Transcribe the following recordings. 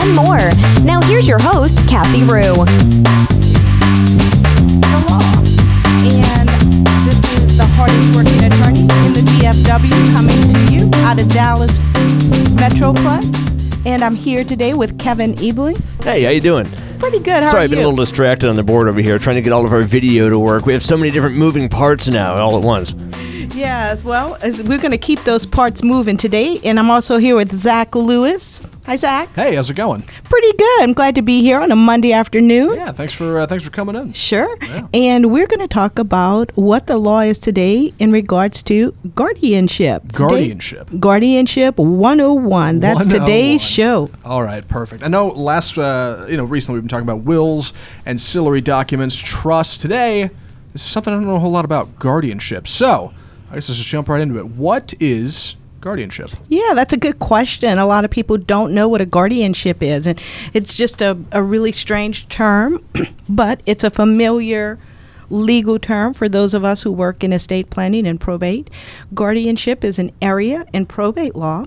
and more. Now, here's your host, Kathy Rue. Hello. And this is the hardest working attorney in the DFW coming to you out of Dallas Metroplex. And I'm here today with Kevin Ebling. Hey, how you doing? Pretty good. How Sorry, are I've been a little distracted on the board over here, trying to get all of our video to work. We have so many different moving parts now, all at once. Yes, well, as we're going to keep those parts moving today. And I'm also here with Zach Lewis. Hi, Zach. Hey, how's it going? Pretty good. I'm glad to be here on a Monday afternoon. Yeah, thanks for uh, thanks for coming in. Sure. And we're going to talk about what the law is today in regards to guardianship. Today- Guardianship. guardianship 101. That's 101. today's show. All right, perfect. I know last uh, you know recently we've been talking about wills, ancillary documents, trusts. Today, this is something I don't know a whole lot about guardianship. So, I guess let's just jump right into it. What is guardianship? Yeah, that's a good question. A lot of people don't know what a guardianship is, and it's just a, a really strange term, but it's a familiar legal term for those of us who work in estate planning and probate. Guardianship is an area in probate law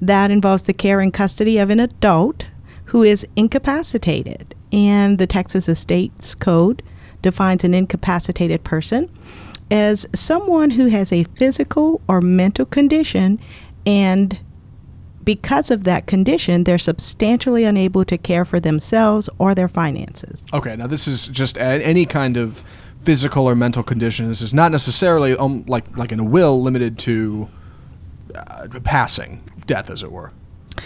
that involves the care and custody of an adult who is incapacitated. And the Texas Estates Code defines an incapacitated person as someone who has a physical or mental condition and because of that condition, they're substantially unable to care for themselves or their finances. Okay, now this is just any kind of physical or mental condition. This is not necessarily um, like like in a will limited to uh, passing, death, as it were.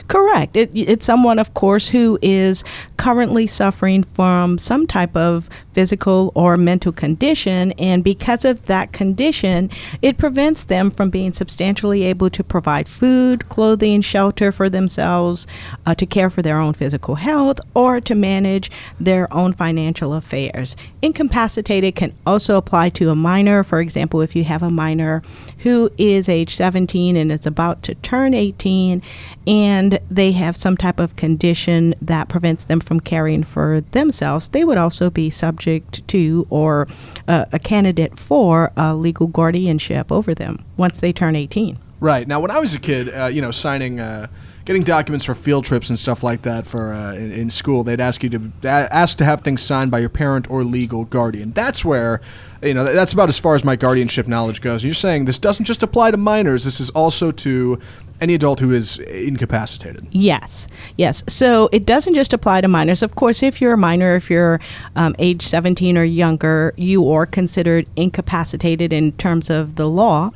Correct. It, it's someone, of course, who is currently suffering from some type of physical or mental condition, and because of that condition, it prevents them from being substantially able to provide food, clothing, shelter for themselves, uh, to care for their own physical health, or to manage their own financial affairs. Incapacitated can also apply to a minor. For example, if you have a minor who is age 17 and is about to turn 18, and they have some type of condition that prevents them from caring for themselves, they would also be subject to or uh, a candidate for a legal guardianship over them once they turn 18. Right. Now, when I was a kid, uh, you know, signing, uh, getting documents for field trips and stuff like that for uh, in, in school, they'd ask you to ask to have things signed by your parent or legal guardian. That's where, you know, that's about as far as my guardianship knowledge goes. You're saying this doesn't just apply to minors. This is also to any adult who is incapacitated. Yes, yes. So it doesn't just apply to minors. Of course, if you're a minor, if you're um, age 17 or younger, you are considered incapacitated in terms of the law.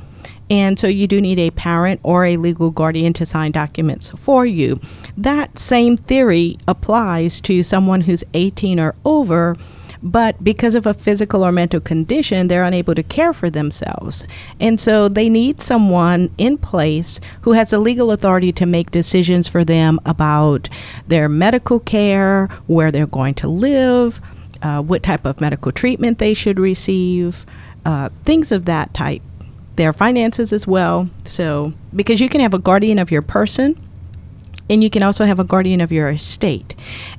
And so you do need a parent or a legal guardian to sign documents for you. That same theory applies to someone who's 18 or over but because of a physical or mental condition, they're unable to care for themselves. And so they need someone in place who has the legal authority to make decisions for them about their medical care, where they're going to live, uh, what type of medical treatment they should receive, uh, things of that type. Their finances as well. So, because you can have a guardian of your person, and you can also have a guardian of your estate.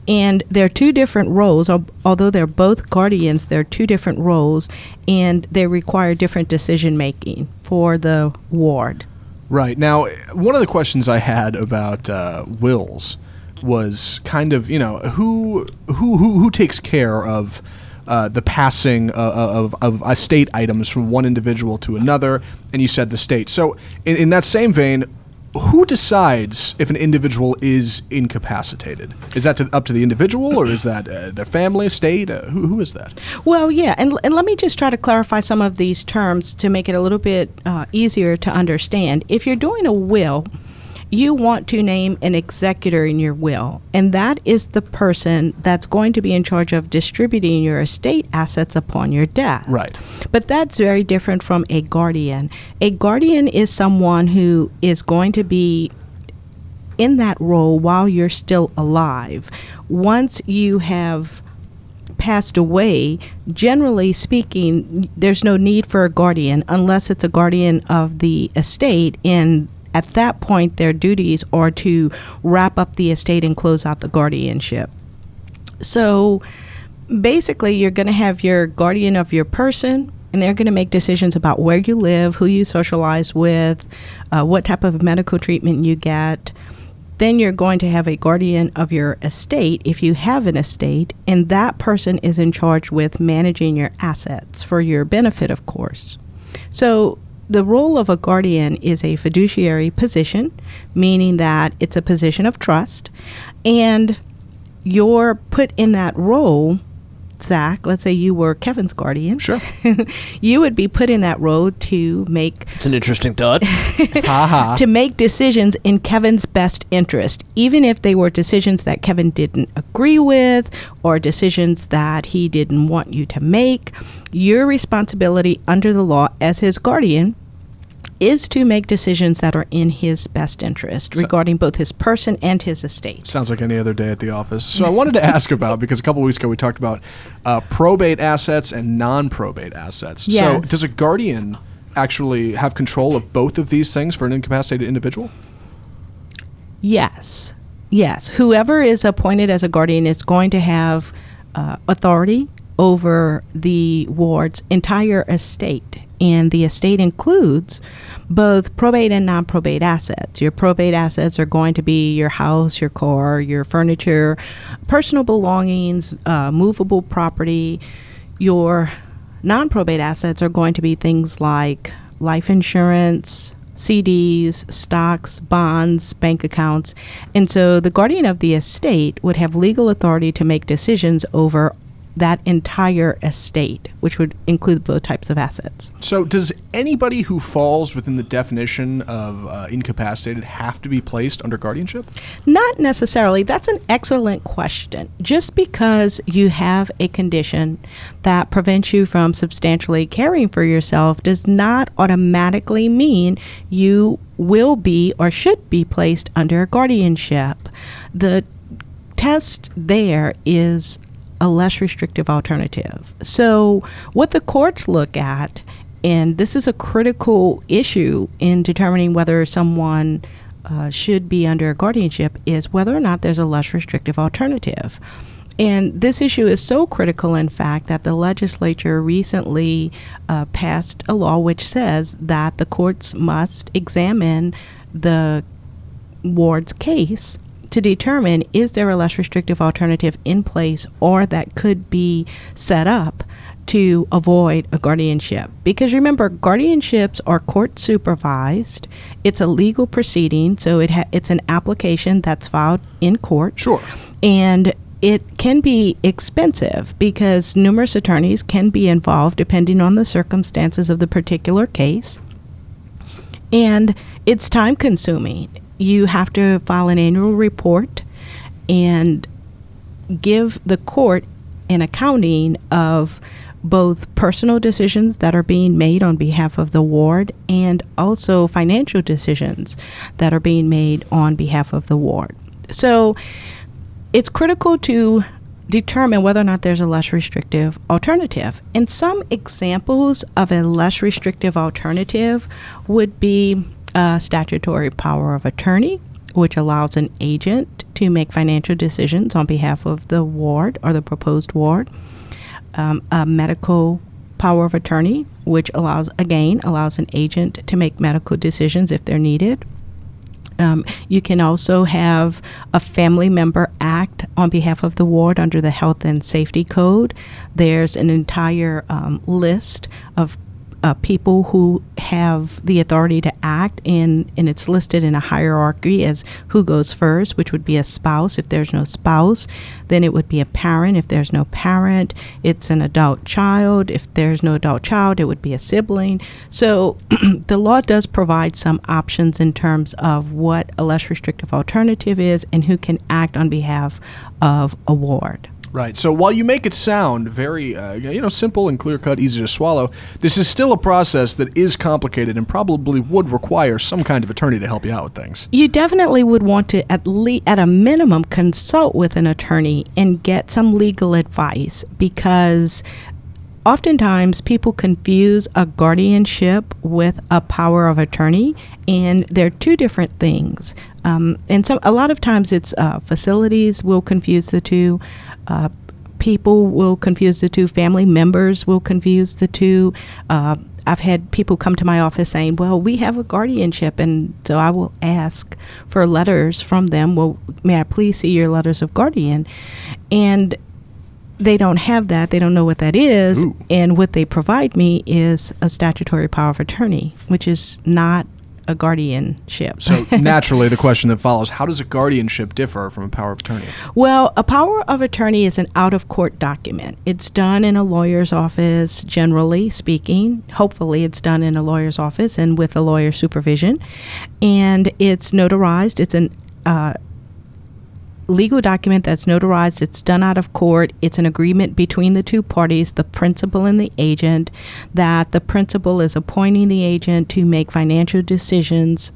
And there are two different roles, although they're both guardians, there are two different roles, and they require different decision making for the ward. Right. Now, one of the questions I had about uh, wills was kind of, you know, who who who, who takes care of uh, the passing uh, of, of estate items from one individual to another, and you said the state. So, in, in that same vein, who decides if an individual is incapacitated? Is that to, up to the individual, or is that uh, their family, state? Uh, who, who is that? Well, yeah, and, and let me just try to clarify some of these terms to make it a little bit uh, easier to understand. If you're doing a will, you want to name an executor in your will, and that is the person that's going to be in charge of distributing your estate assets upon your death. Right. But that's very different from a guardian. A guardian is someone who is going to be in that role while you're still alive. Once you have passed away, generally speaking, there's no need for a guardian unless it's a guardian of the estate. And at that point, their duties are to wrap up the estate and close out the guardianship. So basically, you're going to have your guardian of your person and they're going to make decisions about where you live, who you socialize with, uh, what type of medical treatment you get. Then you're going to have a guardian of your estate if you have an estate, and that person is in charge with managing your assets for your benefit, of course. So the role of a guardian is a fiduciary position, meaning that it's a position of trust, and you're put in that role Zach, let's say you were Kevin's guardian. Sure. you would be put in that role to make It's an interesting thought. Haha. to make decisions in Kevin's best interest, even if they were decisions that Kevin didn't agree with or decisions that he didn't want you to make. Your responsibility under the law as his guardian is to make decisions that are in his best interest regarding both his person and his estate. Sounds like any other day at the office. So I wanted to ask about because a couple weeks ago we talked about uh, probate assets and non-probate assets. So does a guardian actually have control of both of these things for an incapacitated individual? Yes. Yes. Whoever is appointed as a guardian is going to have uh, authority over the ward's entire estate. And the estate includes both probate and non probate assets. Your probate assets are going to be your house, your car, your furniture, personal belongings, uh, movable property. Your non probate assets are going to be things like life insurance, CDs, stocks, bonds, bank accounts. And so the guardian of the estate would have legal authority to make decisions over that entire estate, which would include both types of assets. So does anybody who falls within the definition of uh, incapacitated have to be placed under guardianship? Not necessarily. That's an excellent question. Just because you have a condition that prevents you from substantially caring for yourself does not automatically mean you will be or should be placed under guardianship. The test there is a less restrictive alternative. So, what the courts look at, and this is a critical issue in determining whether someone uh, should be under guardianship, is whether or not there's a less restrictive alternative. And this issue is so critical, in fact, that the legislature recently uh, passed a law which says that the courts must examine the ward's case to determine is there a less restrictive alternative in place or that could be set up to avoid a guardianship. Because remember, guardianships are court supervised. It's a legal proceeding, so it ha- it's an application that's filed in court. Sure. And it can be expensive because numerous attorneys can be involved depending on the circumstances of the particular case. And it's time consuming. You have to file an annual report and give the court an accounting of both personal decisions that are being made on behalf of the ward and also financial decisions that are being made on behalf of the ward. So it's critical to determine whether or not there's a less restrictive alternative. And some examples of a less restrictive alternative would be a statutory power of attorney, which allows an agent to make financial decisions on behalf of the ward or the proposed ward. Um, a medical power of attorney, which allows, again, allows an agent to make medical decisions if they're needed. Um, you can also have a family member act on behalf of the ward under the Health and Safety Code. There's an entire um, list of uh, people who have the authority to act, and, and it's listed in a hierarchy as who goes first, which would be a spouse if there's no spouse. Then it would be a parent if there's no parent. It's an adult child. If there's no adult child, it would be a sibling. So the law does provide some options in terms of what a less restrictive alternative is and who can act on behalf of a ward. Right. So while you make it sound very, uh, you know, simple and clear cut, easy to swallow, this is still a process that is complicated and probably would require some kind of attorney to help you out with things. You definitely would want to at least at a minimum consult with an attorney and get some legal advice because oftentimes people confuse a guardianship with a power of attorney and they're two different things um, and so a lot of times it's uh, facilities will confuse the two uh, people will confuse the two. Family members will confuse the two. Uh, I've had people come to my office saying, "Well, we have a guardianship," and so I will ask for letters from them. Well, may I please see your letters of guardian? And they don't have that. They don't know what that is. Ooh. And what they provide me is a statutory power of attorney, which is not a guardianship. So naturally, the question that follows: How does a guardianship differ from a power of attorney? Well, a power of attorney is an out of court document. It's done in a lawyer's office, generally speaking. Hopefully, it's done in a lawyer's office and with a lawyer's supervision. And it's notarized. It's an uh, legal document that's notarized. It's done out of court. It's an agreement between the two parties, the principal and the agent, that the principal is appointing the agent to make financial decisions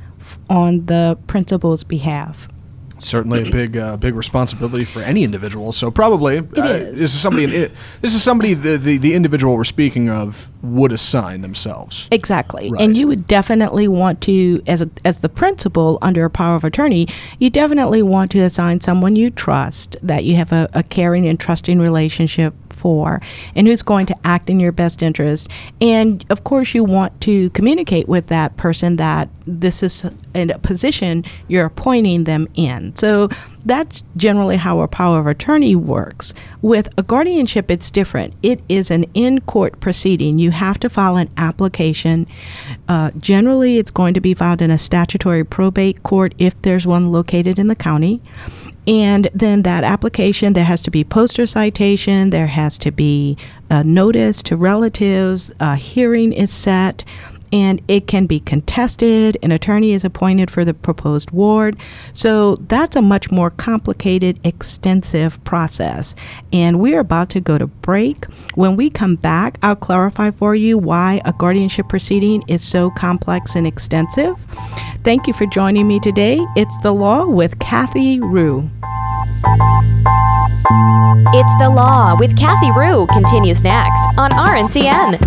on the principal's behalf. Certainly a big, uh, big responsibility for any individual. So probably uh, is. this is somebody. This is somebody the, the the individual we're speaking of would assign themselves. Exactly. Right. And you would definitely want to as a, as the principal under a power of attorney, you definitely want to assign someone you trust that you have a, a caring and trusting relationship for and who's going to act in your best interest. And of course you want to communicate with that person that this is in a position you're appointing them in. So that's generally how a power of attorney works. With a guardianship, it's different. It is an in court proceeding. You have to file an application. Uh, generally, it's going to be filed in a statutory probate court if there's one located in the county. And then that application, there has to be poster citation, there has to be a notice to relatives, a hearing is set, and it can be contested. An attorney is appointed for the proposed ward. So that's a much more complicated, extensive process. And we're about to go to break. When we come back, I'll clarify for you why a guardianship proceeding is so complex and extensive. Thank you for joining me today. It's The Law with Kathy Rue. It's the Law with Kathy Rue continues next on RNCN.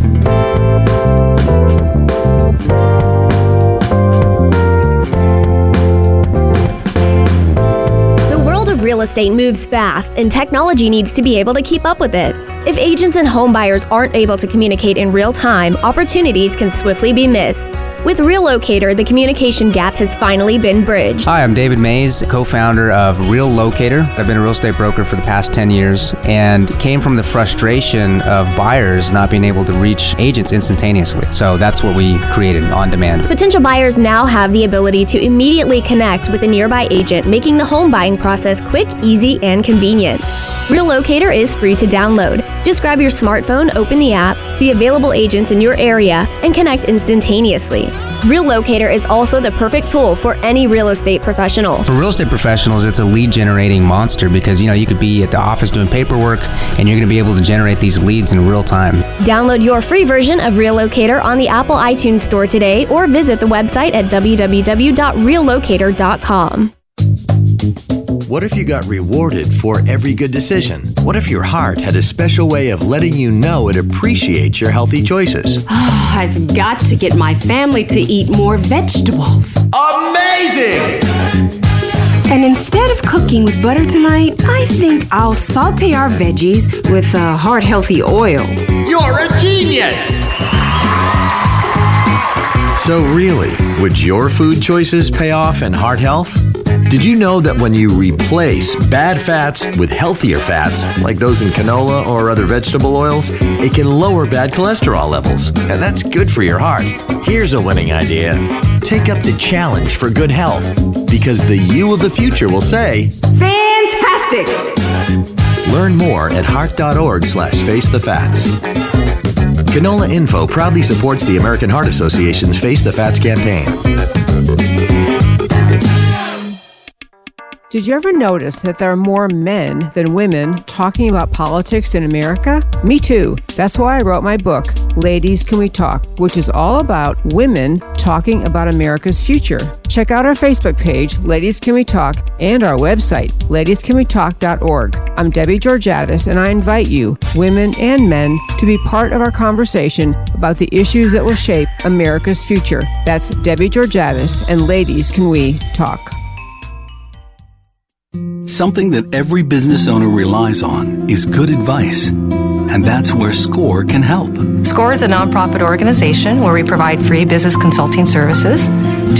Real estate moves fast, and technology needs to be able to keep up with it. If agents and home buyers aren't able to communicate in real time, opportunities can swiftly be missed. With Real Locator, the communication gap has finally been bridged. Hi, I'm David Mays, co founder of Real Locator. I've been a real estate broker for the past 10 years and came from the frustration of buyers not being able to reach agents instantaneously. So that's what we created on demand. Potential buyers now have the ability to immediately connect with a nearby agent, making the home buying process quick, easy, and convenient. Real Locator is free to download. Just grab your smartphone, open the app, see available agents in your area, and connect instantaneously. Real Locator is also the perfect tool for any real estate professional. For real estate professionals, it's a lead generating monster because you know you could be at the office doing paperwork and you're going to be able to generate these leads in real time. Download your free version of Real Locator on the Apple iTunes Store today or visit the website at www.reallocator.com. What if you got rewarded for every good decision? What if your heart had a special way of letting you know it appreciates your healthy choices? I've got to get my family to eat more vegetables. Amazing! And instead of cooking with butter tonight, I think I'll saute our veggies with uh, a heart healthy oil. You're a genius! So, really, would your food choices pay off in heart health? Did you know that when you replace bad fats with healthier fats, like those in canola or other vegetable oils, it can lower bad cholesterol levels? And that's good for your heart. Here's a winning idea take up the challenge for good health, because the you of the future will say, Fantastic! Learn more at heart.org slash face the fats. Canola Info proudly supports the American Heart Association's Face the Fats campaign. Did you ever notice that there are more men than women talking about politics in America? Me too. That's why I wrote my book, Ladies Can We Talk, which is all about women talking about America's future. Check out our Facebook page, Ladies Can We Talk, and our website, ladiescanwetalk.org. I'm Debbie Georgatis, and I invite you, women and men, to be part of our conversation about the issues that will shape America's future. That's Debbie Georgatis, and Ladies Can We Talk. Something that every business owner relies on is good advice. And that's where SCORE can help. SCORE is a nonprofit organization where we provide free business consulting services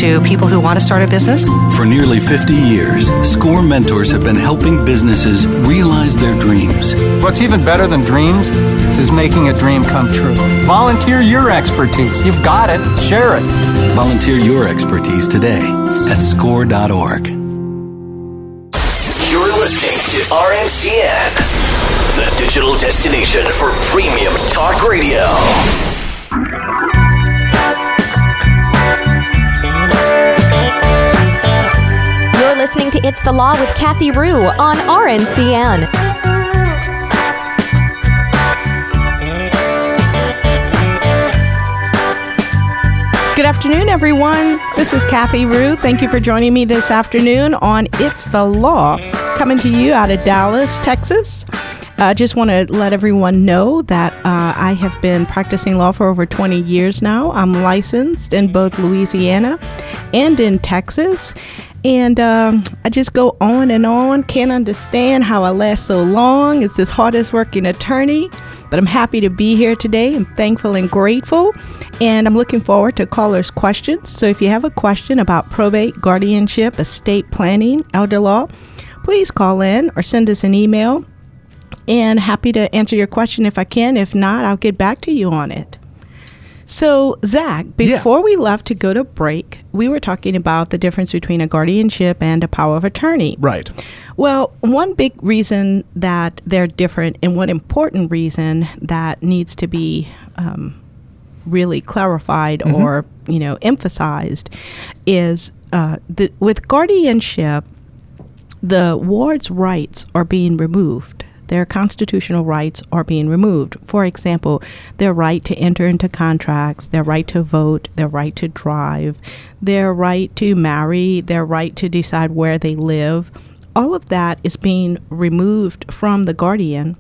to people who want to start a business. For nearly 50 years, SCORE mentors have been helping businesses realize their dreams. What's even better than dreams is making a dream come true. Volunteer your expertise. You've got it. Share it. Volunteer your expertise today at score.org. Listening to RNCN, the digital destination for premium talk radio. You're listening to It's the Law with Kathy Rue on RNCN. Good afternoon, everyone. This is Kathy Rue. Thank you for joining me this afternoon on It's the Law, coming to you out of Dallas, Texas. I uh, just want to let everyone know that uh, I have been practicing law for over 20 years now. I'm licensed in both Louisiana and in Texas. And um, I just go on and on. Can't understand how I last so long as this hardest working attorney. But I'm happy to be here today. I'm thankful and grateful. And I'm looking forward to callers' questions. So if you have a question about probate, guardianship, estate planning, elder law, please call in or send us an email. And happy to answer your question if I can. If not, I'll get back to you on it. So, Zach, before yeah. we left to go to break, we were talking about the difference between a guardianship and a power of attorney. Right. Well, one big reason that they're different, and one important reason that needs to be um, really clarified mm-hmm. or you know emphasized, is uh, that with guardianship, the ward's rights are being removed their constitutional rights are being removed. For example, their right to enter into contracts, their right to vote, their right to drive, their right to marry, their right to decide where they live. All of that is being removed from the guardian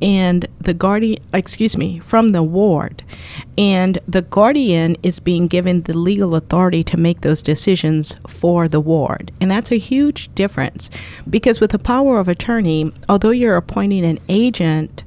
and the guardian, excuse me, from the ward. And the guardian is being given the legal authority to make those decisions for the ward. And that's a huge difference because with the power of attorney, although you're appointing an agent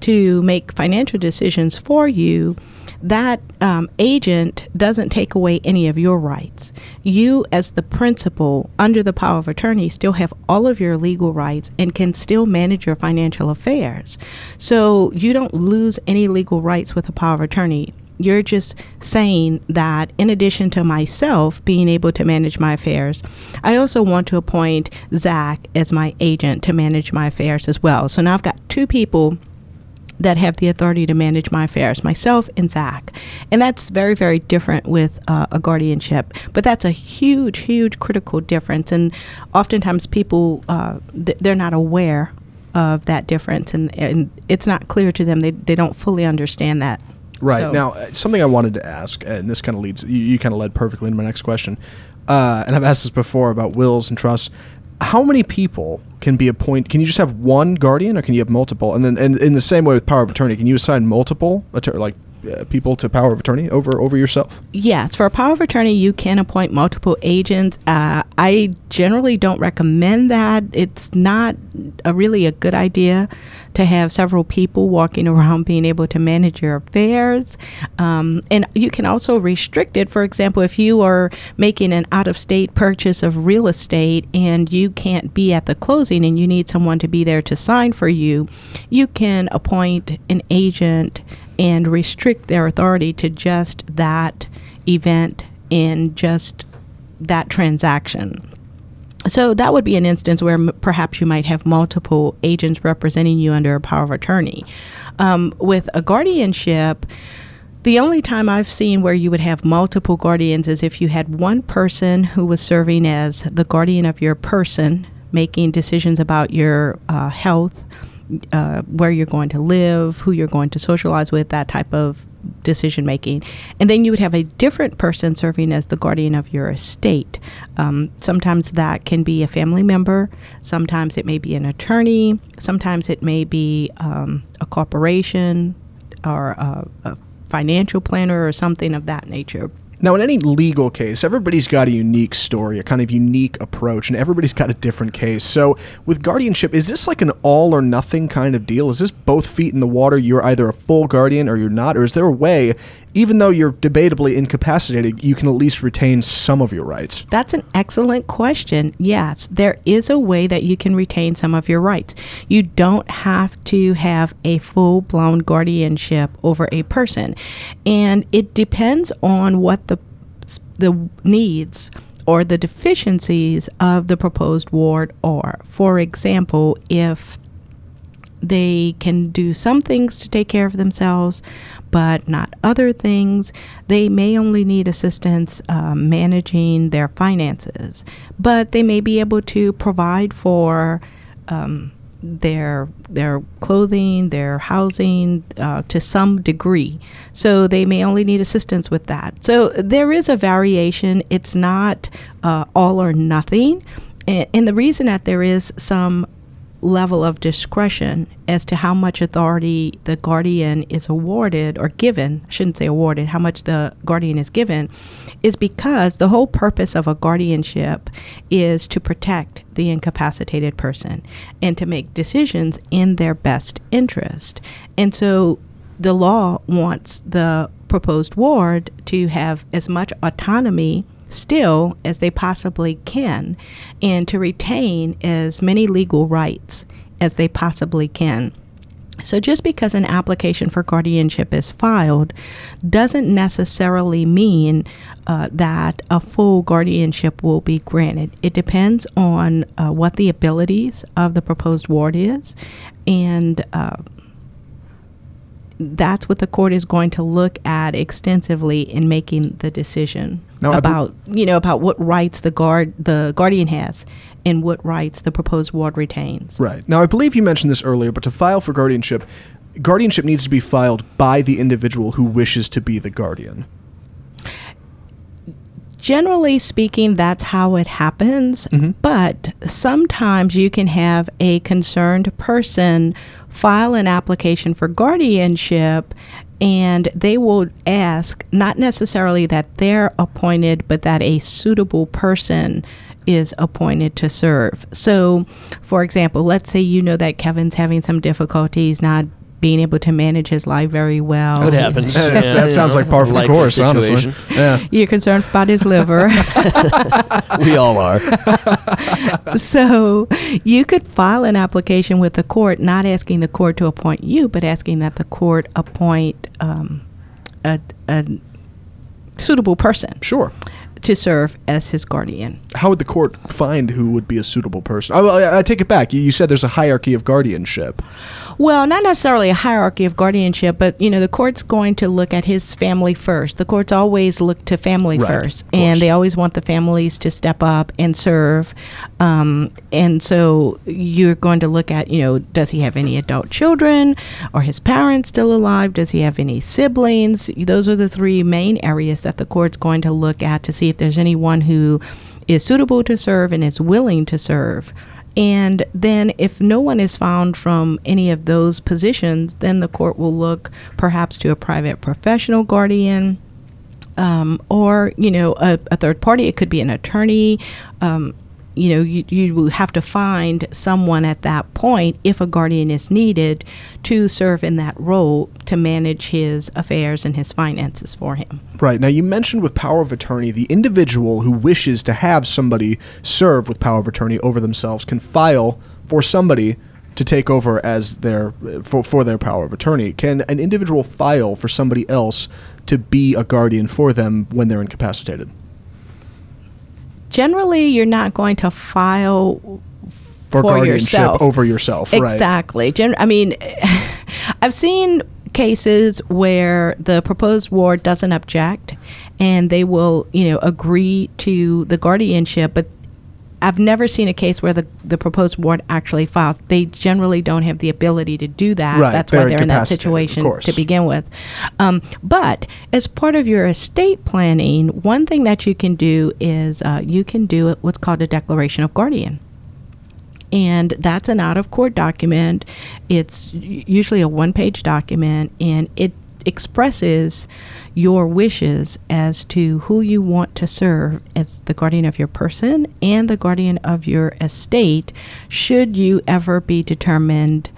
to make financial decisions for you, that um, agent doesn't take away any of your rights. You, as the principal, under the power of attorney, still have all of your legal rights and can still manage your financial affairs. So you don't lose any legal rights with a power of attorney. You're just saying that in addition to myself being able to manage my affairs, I also want to appoint Zach as my agent to manage my affairs as well. So now I've got two people that have the authority to manage my affairs, myself and Zach. And that's very, very different with uh, a guardianship. But that's a huge, huge critical difference. And oftentimes people, uh, th- they're not aware of that difference. And, and it's not clear to them. They, they don't fully understand that. Right. So. Now, uh, something I wanted to ask, and this kind of leads, you, you kind of led perfectly into my next question. Uh, and I've asked this before about wills and trusts how many people can be appointed? Can you just have one guardian, or can you have multiple? And then, and in the same way with power of attorney, can you assign multiple, like uh, people to power of attorney over over yourself? Yes, for a power of attorney, you can appoint multiple agents. Uh, I generally don't recommend that. It's not a really a good idea to have several people walking around being able to manage your affairs. Um, and you can also restrict it. For example, if you are making an out of state purchase of real estate and you can't be at the closing and you need someone to be there to sign for you, you can appoint an agent and restrict their authority to just that event and just that transaction. So that would be an instance where m- perhaps you might have multiple agents representing you under a power of attorney. Um, with a guardianship, the only time I've seen where you would have multiple guardians is if you had one person who was serving as the guardian of your person, making decisions about your uh, health, uh, where you're going to live, who you're going to socialize with, that type of decision making. And then you would have a different person serving as the guardian of your estate. Um, sometimes that can be a family member, sometimes it may be an attorney, sometimes it may be um, a corporation or a, a financial planner or something of that nature. Now, in any legal case, everybody's got a unique story, a kind of unique approach, and everybody's got a different case. So, with guardianship, is this like an all or nothing kind of deal? Is this both feet in the water? You're either a full guardian or you're not? Or is there a way, even though you're debatably incapacitated, you can at least retain some of your rights? That's an excellent question. Yes, there is a way that you can retain some of your rights. You don't have to have a full blown guardianship over a person. And it depends on what the the needs or the deficiencies of the proposed ward are. For example, if they can do some things to take care of themselves, but not other things. They may only need assistance um, managing their finances, but they may be able to provide for. Um, their their clothing, their housing uh, to some degree. So they may only need assistance with that. So there is a variation. It's not uh, all or nothing. And the reason that there is some level of discretion as to how much authority the guardian is awarded or given, I shouldn't say awarded, how much the guardian is given, is because the whole purpose of a guardianship is to protect the incapacitated person and to make decisions in their best interest. And so the law wants the proposed ward to have as much autonomy still as they possibly can and to retain as many legal rights as they possibly can. So, just because an application for guardianship is filed doesn't necessarily mean uh, that a full guardianship will be granted. It depends on uh, what the abilities of the proposed ward is and uh, that's what the court is going to look at extensively in making the decision now, about you know about what rights the guard the guardian has and what rights the proposed ward retains. Right. Now I believe you mentioned this earlier, but to file for guardianship, guardianship needs to be filed by the individual who wishes to be the guardian. Generally speaking, that's how it happens, mm-hmm. but sometimes you can have a concerned person file an application for guardianship and they will ask not necessarily that they're appointed, but that a suitable person is appointed to serve. So, for example, let's say you know that Kevin's having some difficulties not being able to manage his life very well. That happens. yeah, that sounds like par for the course, honestly. Yeah. You're concerned about his liver. we all are. so you could file an application with the court, not asking the court to appoint you, but asking that the court appoint um, a, a suitable person. Sure to serve as his guardian. How would the court find who would be a suitable person? I, I, I take it back. You, you, said there's a hierarchy of guardianship. Well, not necessarily a hierarchy of guardianship, but you know, the court's going to look at his family first. The courts always look to family right, first, and they always want the families to step up and serve. Um, and so you're going to look at, you know, does he have any adult children? Are his parents still alive? Does he have any siblings? Those are the three main areas that the court's going to look at to see if there's anyone who is suitable to serve and is willing to serve. And then, if no one is found from any of those positions, then the court will look perhaps to a private professional guardian. Um, or you know a, a, third party it could be an attorney um, you know, you, you will have to find someone at that point, if a guardian is needed, to serve in that role to manage his affairs and his finances for him. Right. Now, you mentioned with power of attorney, the individual who wishes to have somebody serve with power of attorney over themselves can file for somebody to take over as their for, for their power of attorney. Can an individual file for somebody else to be a guardian for them when they're incapacitated? Generally you're not going to file for, for guardianship yourself. over yourself. Exactly. Right. Gen- I mean, I've seen cases where the proposed ward doesn't object and they will, you know, agree to the guardianship, but I've never seen a case where the, the proposed ward actually files. They generally don't have the ability to do that. Right, That's why they're in that situation to begin with. Um, but as part of your estate planning, one thing that you can do is uh, you can do what's called a declaration of guardian and that's an out of court document. It's usually a one page document, and it expresses your wishes as to who you want to serve as the guardian of your person and the guardian of your estate should you ever be determined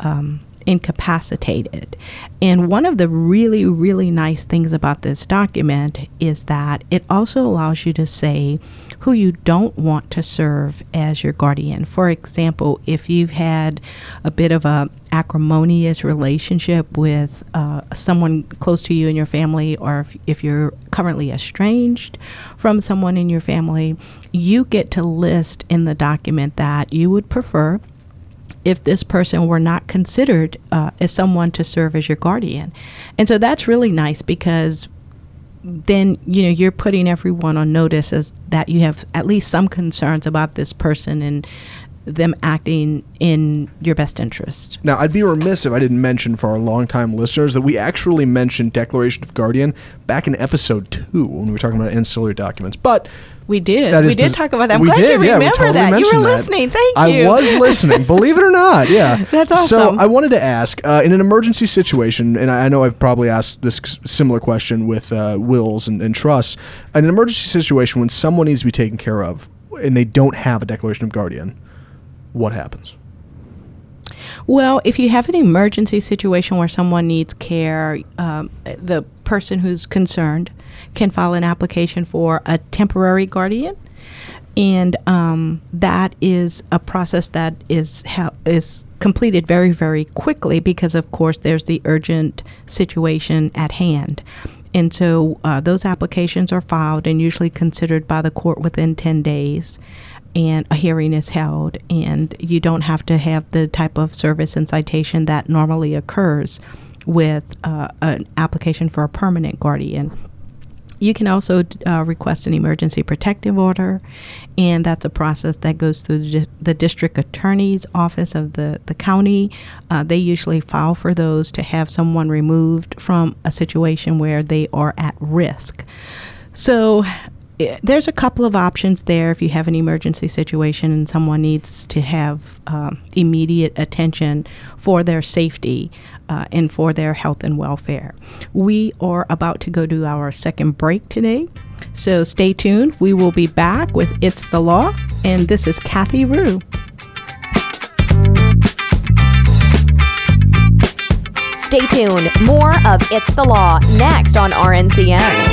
um, incapacitated. And one of the really, really nice things about this document is that it also allows you to say who you don't want to serve as your guardian. For example, if you've had a bit of a acrimonious relationship with uh, someone close to you in your family, or if, if you're currently estranged from someone in your family, you get to list in the document that you would prefer if this person were not considered uh, as someone to serve as your guardian. And so that's really nice because then you know you're putting everyone on notice as that you have at least some concerns about this person and them acting in your best interest. Now, I'd be remiss if I didn't mention for our longtime listeners that we actually mentioned Declaration of Guardian back in episode two when we were talking about ancillary documents. But we did. We did pos- talk about that. I'm we glad did, you yeah, we remember totally that. You were that. listening. Thank you. I was listening, believe it or not. Yeah. That's awesome. So. I wanted to ask uh, in an emergency situation, and I I know I've probably asked this similar question with uh, wills and, and trusts. In an emergency situation, when someone needs to be taken care of and they don't have a declaration of guardian, what happens? Well, if you have an emergency situation where someone needs care, um, the person who's concerned can file an application for a temporary guardian. And um, that is a process that is ha- is completed very very quickly because of course there's the urgent situation at hand, and so uh, those applications are filed and usually considered by the court within ten days and a hearing is held, and you don't have to have the type of service and citation that normally occurs with uh, an application for a permanent guardian. You can also uh, request an emergency protective order, and that's a process that goes through the, district attorney's office of the, the county. Uh, they usually file for those to have someone removed from a situation where they are at risk. So there's a couple of options there if you have an emergency situation and someone needs to have um, immediate attention for their safety uh, and for their health and welfare. We are about to go to our second break today. So stay tuned. We will be back with It's the Law, and this is Kathy Rue. Stay tuned. More of It's the Law next on RNCN.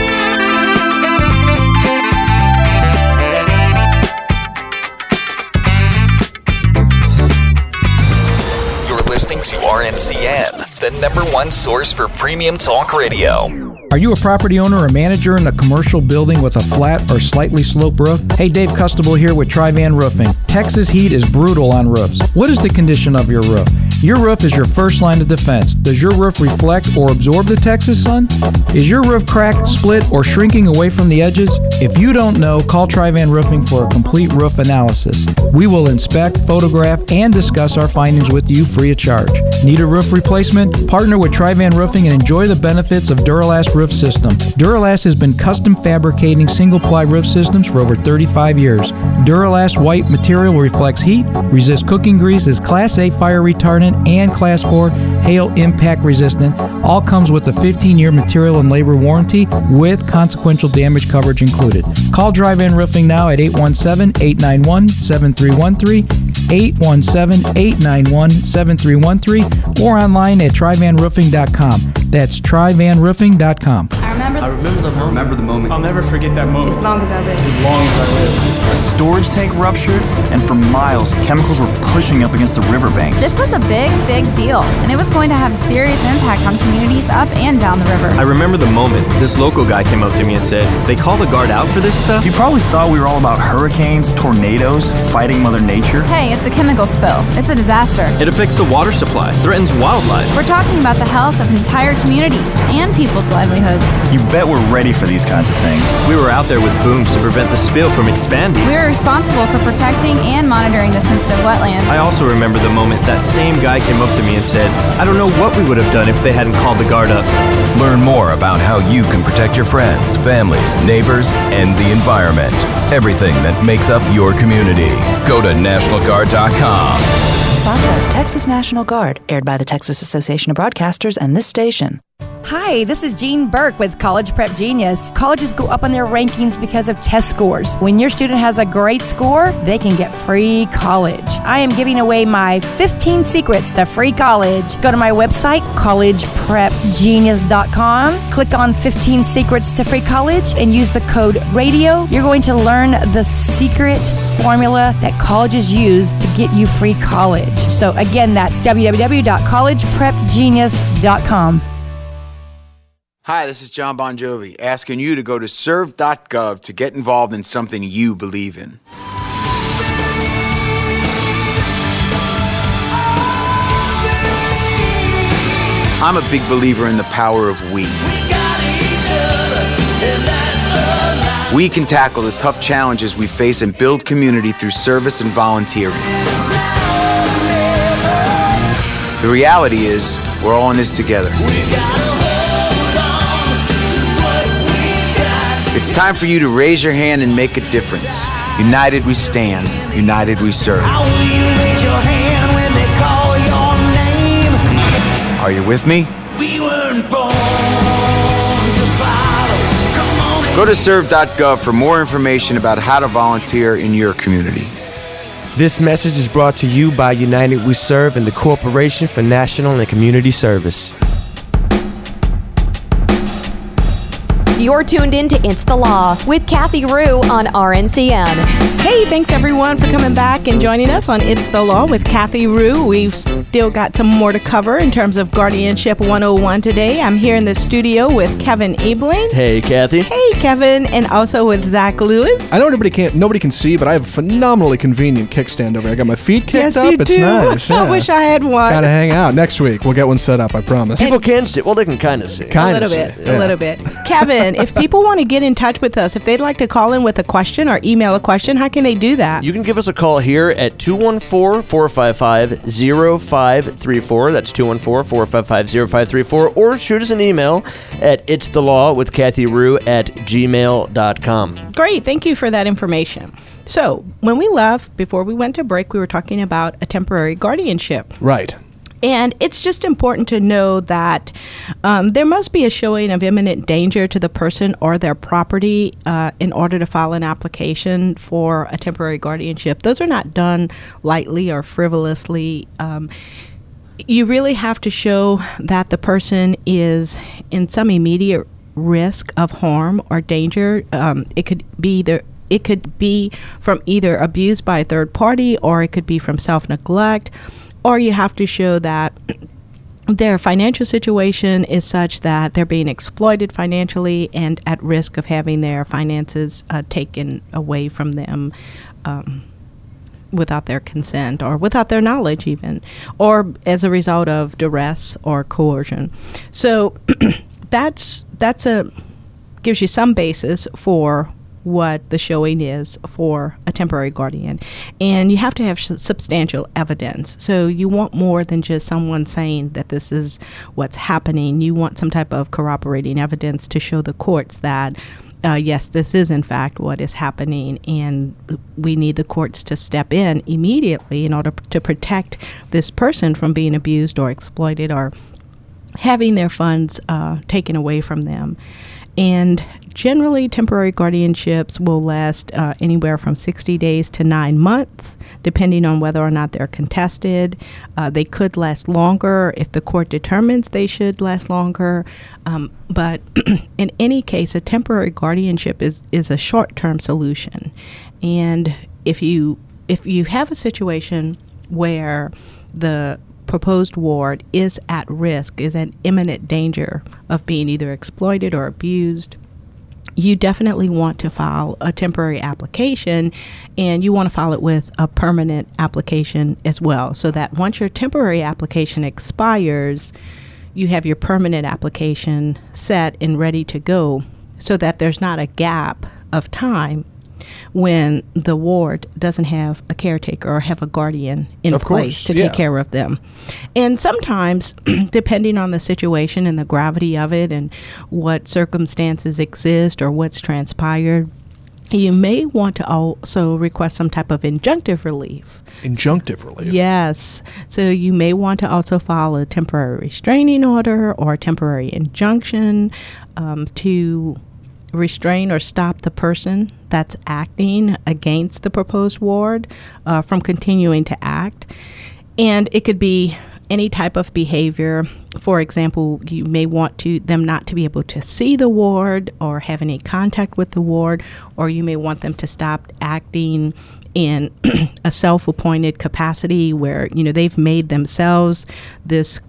To RNCN, the number one source for premium talk radio. Are you a property owner or manager in a commercial building with a flat or slightly sloped roof? Hey, Dave Custable here with Trivan Roofing. Texas heat is brutal on roofs. What is the condition of your roof? Your roof is your first line of defense. Does your roof reflect or absorb the Texas sun? Is your roof cracked, split, or shrinking away from the edges? If you don't know, call Trivan Roofing for a complete roof analysis. We will inspect, photograph, and discuss our findings with you free of charge. Need a roof replacement? Partner with Trivan Roofing and enjoy the benefits of Duro-Last Roof System. Duro-Last has been custom fabricating single ply roof systems for over 35 years. Duro-Last white material reflects heat, resists cooking grease, is Class A fire retardant and Class 4 hail impact resistant. All comes with a 15 year material and labor warranty with consequential damage coverage included. Call Trivan Roofing now at 817 891 7313. 817 891 7313 or online at tryvanroofing.com. That's tryvanroofing.com. I remember. I remember the moment. remember the moment. I'll never forget that moment. As long as I live. As long as I live. A storage tank ruptured, and for miles, chemicals were pushing up against the riverbanks. This was a big, big deal, and it was going to have a serious impact on communities up and down the river. I remember the moment this local guy came up to me and said, They call the guard out for this stuff? You probably thought we were all about hurricanes, tornadoes, fighting Mother Nature. Hey, it's a chemical spill. It's a disaster. It affects the water supply, threatens wildlife. We're talking about the health of entire communities and people's livelihoods. You bet we're ready for these kinds of things. We were out there with booms to prevent the spill from expanding. We're responsible for protecting and monitoring the sensitive wetlands. I also remember the moment that same guy came up to me and said, I don't know what we would have done if they hadn't called the guard up. Learn more about how you can protect your friends, families, neighbors, and the environment. Everything that makes up your community. Go to NationalGuard.com. Sponsor of Texas National Guard, aired by the Texas Association of Broadcasters and this station. Hi, this is Jean Burk with College Prep Genius. Colleges go up on their rankings because of test scores. When your student has a great score, they can get free college. I am giving away my 15 secrets to free college. Go to my website, collegeprepgenius.com, click on 15 secrets to free college, and use the code RADIO. You're going to learn the secret formula that colleges use to get you free college. So, again, that's www.collegeprepgenius.com. Hi, this is John Bon Jovi asking you to go to serve.gov to get involved in something you believe in. I'm a big believer in the power of we. We can tackle the tough challenges we face and build community through service and volunteering. The reality is, we're all in this together. It's time for you to raise your hand and make a difference. United we stand, united we serve. You Are you with me? We weren't born to follow. Go to serve.gov for more information about how to volunteer in your community. This message is brought to you by United We Serve and the Corporation for National and Community Service. You're tuned in to It's the Law with Kathy Rue on RNCN. Hey, thanks everyone for coming back and joining us on It's the Law with Kathy Rue. We've still got some more to cover in terms of Guardianship 101 today. I'm here in the studio with Kevin Abling. Hey, Kathy. Hey, Kevin, and also with Zach Lewis. I know everybody can't, nobody can see, but I have a phenomenally convenient kickstand over here. I got my feet kicked yes, up. you it's do. nice. I yeah. wish I had one. Gotta hang out next week. We'll get one set up. I promise. People can see. Well, they can kind of see. Kinda a little see, bit, yeah. a little bit. Kevin, if people want to get in touch with us, if they'd like to call in with a question or email a question, how can they do that? You can give us a call here at 214 455 0534. That's 214 455 0534. Or shoot us an email at it's the law with Kathy Rue at gmail.com. Great, thank you for that information. So, when we left, before we went to break, we were talking about a temporary guardianship. Right. And it's just important to know that um, there must be a showing of imminent danger to the person or their property uh, in order to file an application for a temporary guardianship. Those are not done lightly or frivolously. Um, you really have to show that the person is in some immediate risk of harm or danger. Um, it could be either it could be from either abuse by a third party or it could be from self neglect, or you have to show that their financial situation is such that they're being exploited financially and at risk of having their finances uh, taken away from them. Um, without their consent or without their knowledge even or as a result of duress or coercion so that's that's a gives you some basis for what the showing is for a temporary guardian. And you have to have substantial evidence. So you want more than just someone saying that this is what's happening. You want some type of corroborating evidence to show the courts that uh, yes, this is in fact what is happening, and we need the courts to step in immediately in order p- to protect this person from being abused or exploited or having their funds uh, taken away from them. And generally, temporary guardianships will last uh, anywhere from 60 days to nine months, depending on whether or not they're contested. Uh, they could last longer if the court determines they should last longer. Um, but in any case, a temporary guardianship is, is a short term solution. And if you if you have a situation where the proposed ward is at risk, is in imminent danger of being either exploited or abused, you definitely want to file a temporary application and you want to file it with a permanent application as well so that once your temporary application expires, you have your permanent application set and ready to go so that there's not a gap of time when the ward doesn't have a caretaker or have a guardian in Of place course, to yeah. take care of them. And sometimes, depending on the situation and the gravity of it and what circumstances exist or what's transpired, you may want to also request some type of injunctive relief. Injunctive relief. Yes. So you may want to also file a temporary restraining order or a temporary injunction um, to restrain or stop the person that's acting against the proposed ward uh, from continuing to act. And it could be any type of behavior. For example, you may want to them not to be able to see the ward or have any contact with the ward, or you may want them to stop acting in a self-appointed capacity where you know they've made themselves this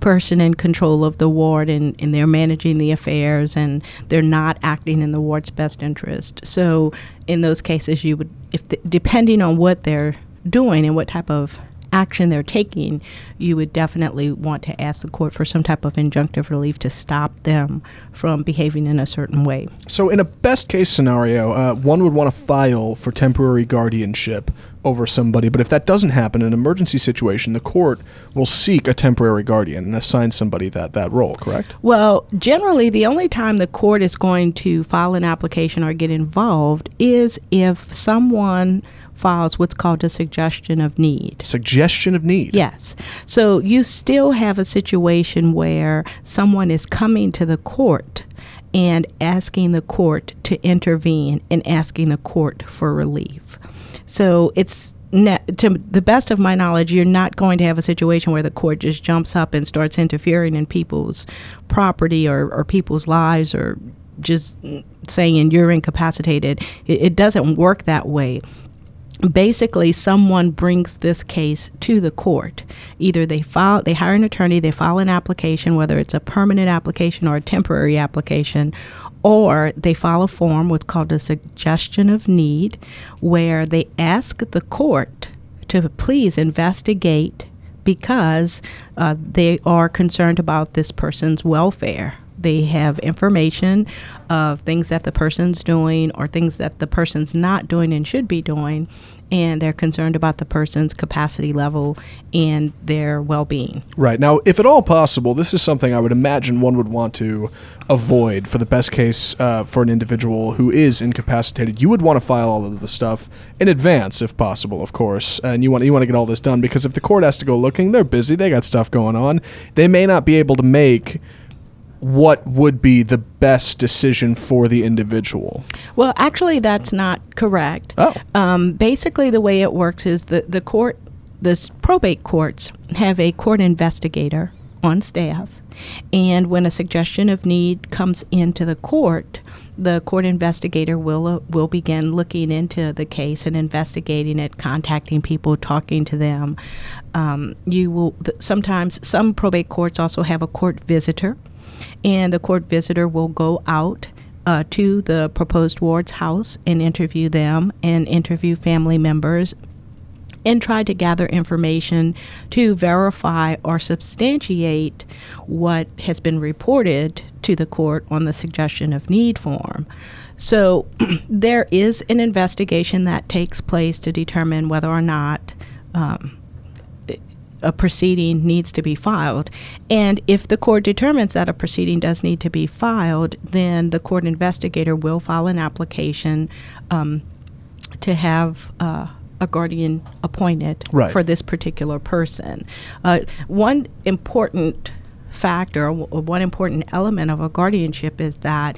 person in control of the ward and, and they're managing the affairs and they're not acting in the ward's best interest. So in those cases you would if the, depending on what they're doing and what type of action they're taking, you would definitely want to ask the court for some type of injunctive relief to stop them from behaving in a certain way. So, in a best case scenario, uh, one would want to file for temporary guardianship over somebody, but if that doesn't happen in an emergency situation, the court will seek a temporary guardian and assign somebody that, that role, correct? Well, generally, the only time the court is going to file an application or get involved is if someone files what's called a suggestion of need. Suggestion of need? Yes. So you still have a situation where someone is coming to the court and asking the court to intervene and asking the court for relief. So it's ne- to the best of my knowledge, you're not going to have a situation where the court just jumps up and starts interfering in people's property or, or people's lives or just saying you're incapacitated. It, it doesn't work that way basically someone brings this case to the court. Either they file they hire an attorney they file an application whether it's a permanent application or a temporary application or they file a form what's called a suggestion of need where they ask the court to please investigate because uh, they are concerned about this person's welfare they have information of things that the person's doing or things that the person's not doing and should be doing, and they're concerned about the person's capacity level and their well being. Right. Now, if at all possible, this is something I would imagine one would want to avoid for the best case uh, for an individual who is incapacitated. You would want to file all of the stuff in advance, if possible, of course, and you want you want to get all this done because if the court has to go looking, they're busy, they got stuff going on, they may not be able to make what would be the best decision for the individual? Well, actually, that's not correct. Oh. Um, basically, the way it works is that the court, the probate courts, have a court investigator on staff. And when a suggestion of need comes into the court, the court investigator will uh, will begin looking into the case and investigating it, contacting people, talking to them. Um, you will th- sometimes some probate courts also have a court visitor and the court visitor will go out uh, to the proposed ward's house and interview them and interview family members and try to gather information to verify or substantiate what has been reported to the court on the suggestion of need form. So there is an investigation that takes place to determine whether or not um, a proceeding needs to be filed. And if the court determines that a proceeding does need to be filed, then the court investigator will file an application um, to have uh, a guardian appointed Right. for this particular person. Uh, one important factor, w- one important element of a guardianship is that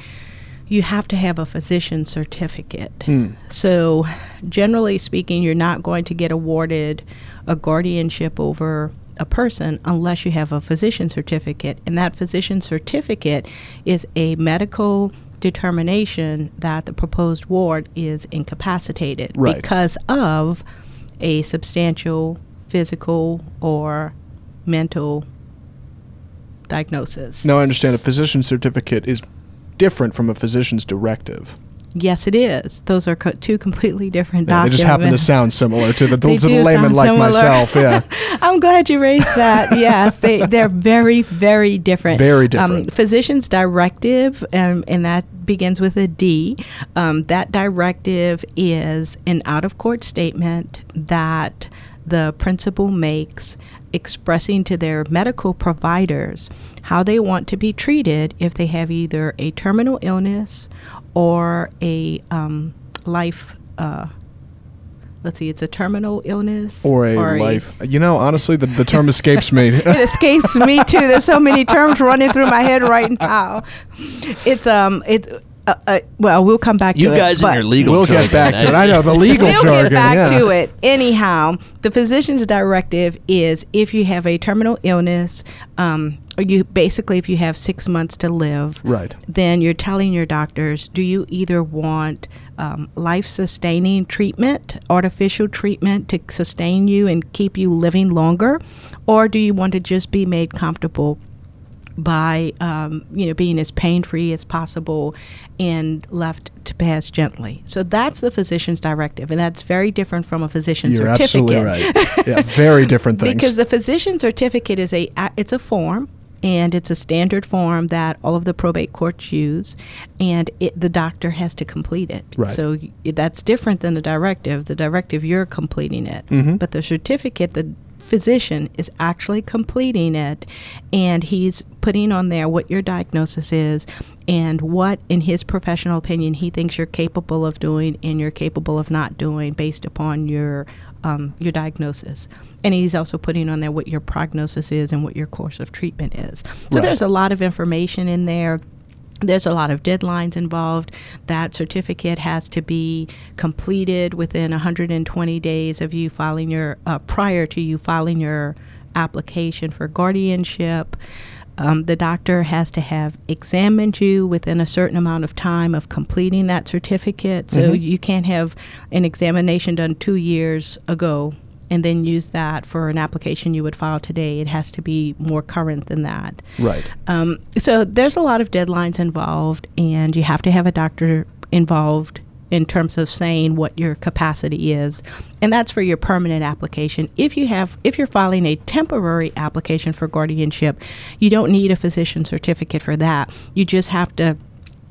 you have to have a physician certificate. Hmm. So, generally speaking, you're not going to get awarded a guardianship over a person unless you have a physician certificate. And that physician certificate is a medical determination that the proposed ward is incapacitated Right. because of a substantial physical or mental diagnosis. Now, I understand a physician certificate is different from a physician's directive. Yes, it is. Those are co- two completely different Yeah, they just happen to sound similar to the, to the layman like similar. myself. Yeah. I'm glad you raised that. yes, they they're very very different. Very different. Um, physician's directive, um, and that begins with a D. Um, that directive is an out of court statement that the principal makes expressing to their medical providers how they want to be treated if they have either a terminal illness or a um, life. Uh, let's see, it's a terminal illness Or a life. You know, honestly, the, the term escapes me. it escapes me too. There's so many terms running through my head right now. It's um, it. Uh, uh, well, we'll come back You to guys it. and but- your legal We'll get back to it. eh? I know the legal we'll jargon. get back yeah. to it. Anyhow, the physician's directive is if you have a terminal illness, um, or you basically if you have six months to live, Right. then you're telling your doctors, do you either want um, life-sustaining treatment, artificial treatment to sustain you and keep you living longer, or do you want to just be made comfortable? by um, you know being as pain free as possible and left to pass gently. So that's the physician's directive, and that's very different from a physician's You're certificate. absolutely right. Yeah, very different things. because the physician certificate is a- it's a form. And it's a standard form that all of the probate courts use, and it, the doctor has to complete it. Right. So that's different than the directive. The directive, you're completing it, Mhm. but the certificate, the physician is actually completing it and he's putting on there what your diagnosis is and what in his professional opinion he thinks you're capable of doing and you're capable of not doing based upon your um, your diagnosis and he's also putting on there what your prognosis is and what your course of treatment is so Right. there's a lot of information in there there's a lot of deadlines involved. That certificate has to be completed within 120 days of you filing your, uh, prior to you filing your application for guardianship. Um, the doctor has to have examined you within a certain amount of time of completing that certificate. So Mhm. you can't have an examination done two years ago and then use that for an application you would file today. It has to be more current than that. Right. Um, so there's a lot of deadlines involved, and you have to have a doctor involved in terms of saying what your capacity is, and that's for your permanent application. If you have, if you're filing a temporary application for guardianship, you don't need a physician certificate for that. You just have to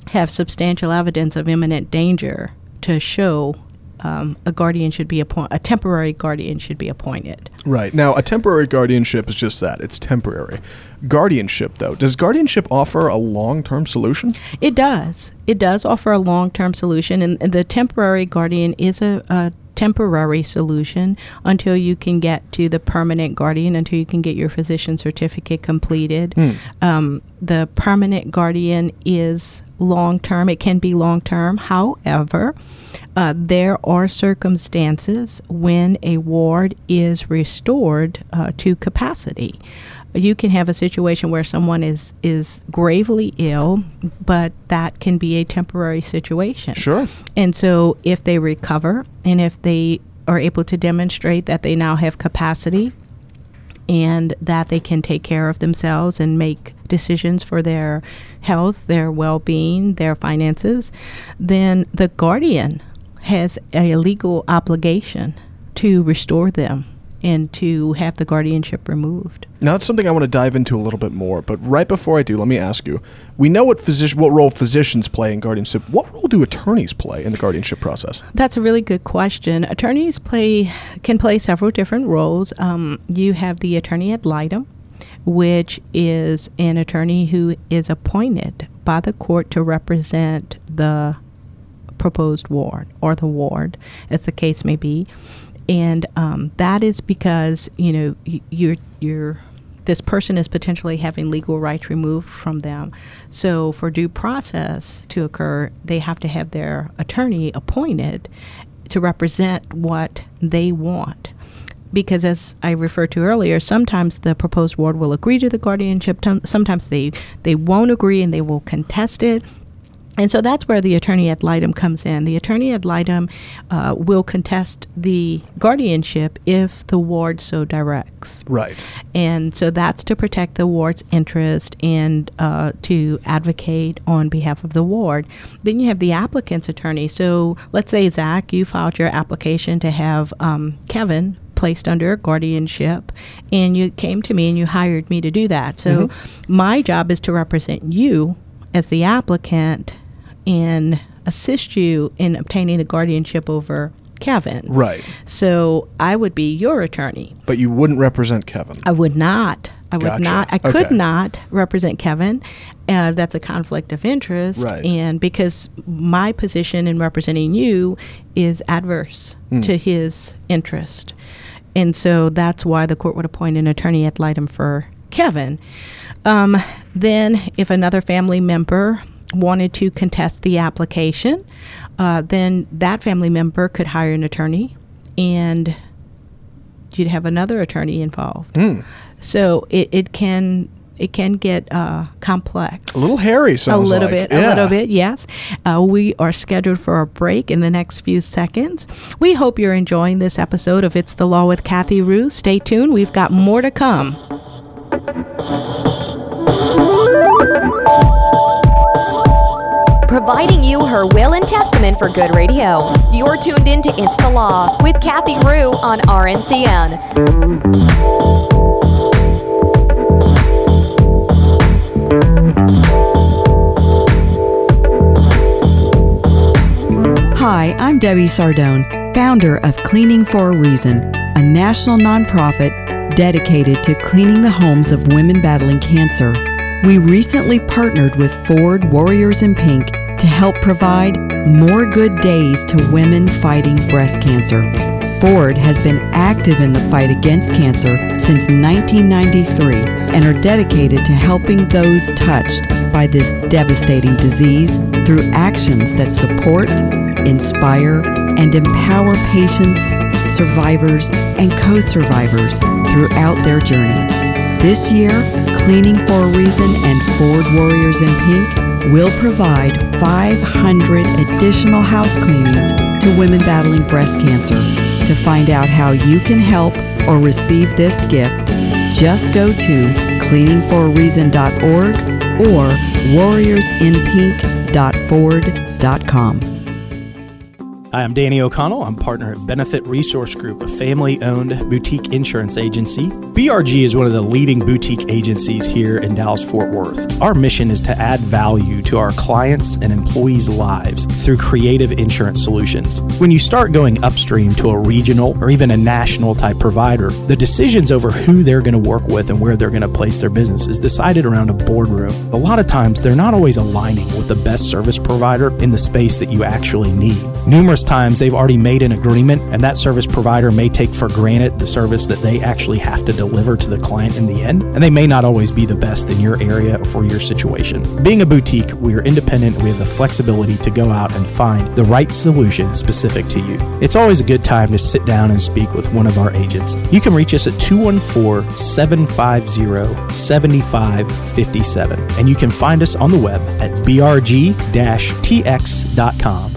have substantial evidence of imminent danger to show um, a guardian should be appointed. A temporary guardian should be appointed. Right. Now, a temporary guardianship is just that. It's temporary. Guardianship, though, does guardianship offer a long term solution? It does. It does offer a long term solution, and and the temporary guardian is a, a temporary solution until you can get to the permanent guardian, until you can get your physician certificate completed. Hmm. Um, the permanent guardian is long term, it can be long term. However, uh, there are circumstances when a ward is restored uh, to capacity. You can have a situation where someone is is gravely ill, but that can be a temporary situation. Sure. And so, if they recover and if they are able to demonstrate that they now have capacity and that they can take care of themselves and make decisions for their health, their well being, their finances, then the guardian has a legal obligation to restore them and to have the guardianship removed. Now that's something I want to dive into a little bit more. But right before I do, let me ask you: We know what physician, what role physicians play in guardianship. What role do attorneys play in the guardianship process? That's a really good question. Attorneys play can play several different roles. Um, you have the attorney ad litem, which is an attorney who is appointed by the court to represent the proposed ward or the ward, as the case may be, and um, that is because you know you're you're this person is potentially having legal rights removed from them. So, for due process to occur, they have to have their attorney appointed to represent what they want. Because, as I referred to earlier, sometimes the proposed ward will agree to the guardianship, sometimes they, they won't agree and they will contest it. And so that's where the attorney ad litem comes in. The attorney ad litem uh, will contest the guardianship if the ward so directs. Right. And so that's to protect the ward's interest and uh, to advocate on behalf of the ward. Then you have the applicant's attorney. So let's say, Zach, you filed your application to have um, Kevin placed under guardianship and you came to me and you hired me to do that. So my job is to represent you as the applicant and assist you in obtaining the guardianship over Kevin. Right. So I would be your attorney. But you wouldn't represent Kevin. I would not. I would Gotcha. not. I could Okay. not represent Kevin. Uh, that's a conflict of interest, Right. and because my position in representing you is adverse Mm. to his interest, and so that's why the court would appoint an attorney ad litem for Kevin. Um, then, if another family member wanted to contest the application, uh, then that family member could hire an attorney, and you'd have another attorney involved. Mm. So it, it can it can get uh, complex. A little hairy, sometimes. a little like. bit, a little bit, yes. Uh, we are scheduled for a break in the next few seconds. We hope you're enjoying this episode of It's the Law with Kathy Rue. Stay tuned. We've got more to come. Providing you her will and testament for good radio. You're tuned in to It's the Law with Kathy Rue on RNCN. Hi, I'm Debbie Sardone, founder of Cleaning for a Reason, a national nonprofit dedicated to cleaning the homes of women battling cancer. We recently partnered with Ford Warriors in Pink to help provide more good days to women fighting breast cancer. Ford has been active in the fight against cancer since 1993 and are dedicated to helping those touched by this devastating disease through actions that support, inspire, and empower patients, survivors, and co survivors throughout their journey. This year, Cleaning for a Reason and Ford Warriors in Pink will provide 500 additional house cleanings to women battling breast cancer. To find out how you can help or receive this gift, just go to cleaningforareason.org or warriorsinpink.ford.com. Hi, I'm Danny O'Connell. I'm partner at Benefit Resource Group, a family owned boutique insurance agency. BRG is one of the leading boutique agencies here in Dallas Fort Worth. Our mission is to add value to our clients' and employees' lives through creative insurance solutions. When you start going upstream to a regional or even a national type provider, the decisions over who they're going to work with and where they're going to place their business is decided around a boardroom. A lot of times, they're not always aligning with the best service provider in the space that you actually need. Numerous times they've already made an agreement, and that service provider may take for granted the service that they actually have to deliver to the client in the end, and they may not always be the best in your area or for your situation. Being a boutique, we are independent, we have the flexibility to go out and find the right solution specific to you. It's always a good time to sit down and speak with one of our agents. You can reach us at 214 750 7557, and you can find us on the web at brg tx.com.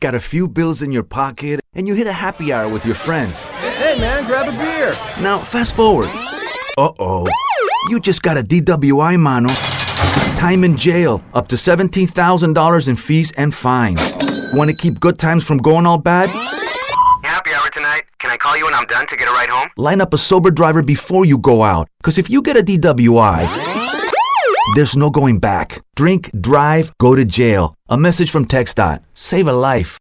Got a few bills in your pocket and you hit a happy hour with your friends. Hey, man, grab a beer. Now, fast forward. Uh oh. You just got a DWI, mano. Time in jail, up to $17,000 in fees and fines. Want to keep good times from going all bad? Happy hour tonight. Can I call you when I'm done to get a ride home? Line up a sober driver before you go out. Because if you get a DWI, there's no going back. Drink, drive, go to jail. A message from TxDOT. Save a life.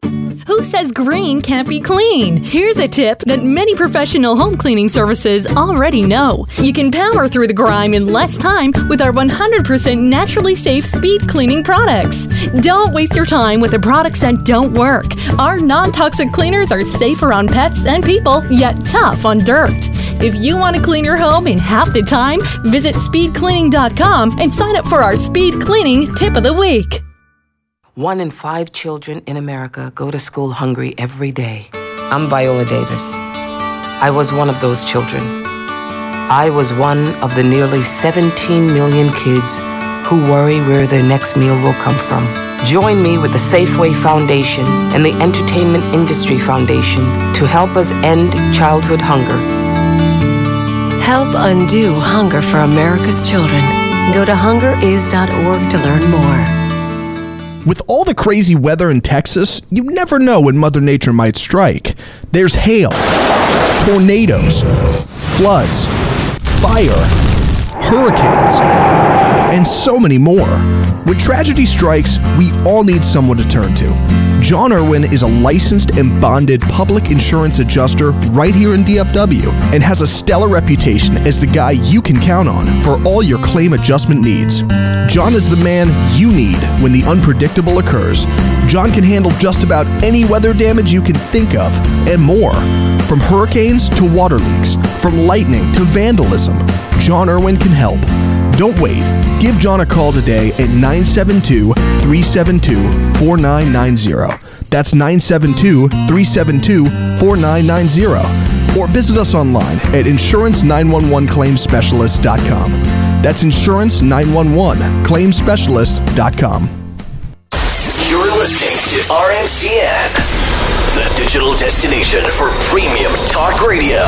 Who says green can't be clean? Here's a tip that many professional home cleaning services already know. You can power through the grime in less time with our 100% naturally safe speed cleaning products. Don't waste your time with the products that don't work. Our non toxic cleaners are safe around pets and people, yet tough on dirt. If you want to clean your home in half the time, visit speedcleaning.com and sign up for our speed cleaning tip of the week. One in five children in America go to school hungry every day. I'm Viola Davis. I was one of those children. I was one of the nearly 17 million kids who worry where their next meal will come from. Join me with the Safeway Foundation and the Entertainment Industry Foundation to help us end childhood hunger. Help undo hunger for America's children. Go to hungeris.org to learn more. With all the crazy weather in Texas, you never know when Mother Nature might strike. There's hail, tornadoes, floods, fire, hurricanes, and so many more. When tragedy strikes, we all need someone to turn to. John Irwin is a licensed and bonded public insurance adjuster right here in DFW and has a stellar reputation as the guy you can count on for all your claim adjustment needs. John is the man you need when the unpredictable occurs. John can handle just about any weather damage you can think of and more. From hurricanes to water leaks, from lightning to vandalism, John Irwin can help. Don't wait. Give John a call today at 972 372 4990. That's 972 372 4990. Or visit us online at insurance911claimspecialist.com. That's insurance911claimspecialist.com. You're listening to RNCN, the digital destination for premium talk radio.